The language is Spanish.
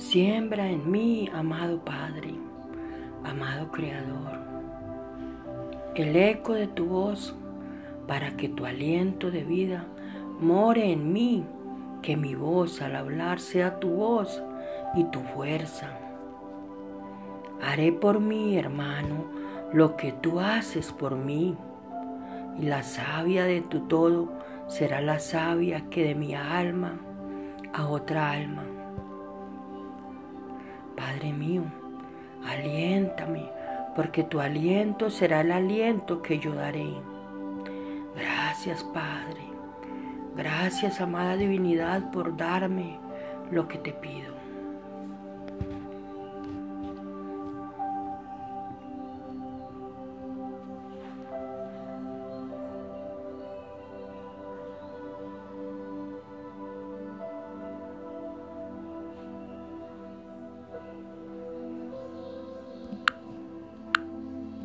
Siembra en mí, amado Padre, amado Creador, el eco de tu voz para que tu aliento de vida more en mí, que mi voz al hablar sea tu voz y tu fuerza. Haré por mí, hermano, lo que tú haces por mí, y la savia de tu todo será la savia que de mi alma a otra alma. Padre mío, aliéntame, porque tu aliento será el aliento que yo daré. Gracias, Padre. Gracias, amada divinidad, por darme lo que te pido.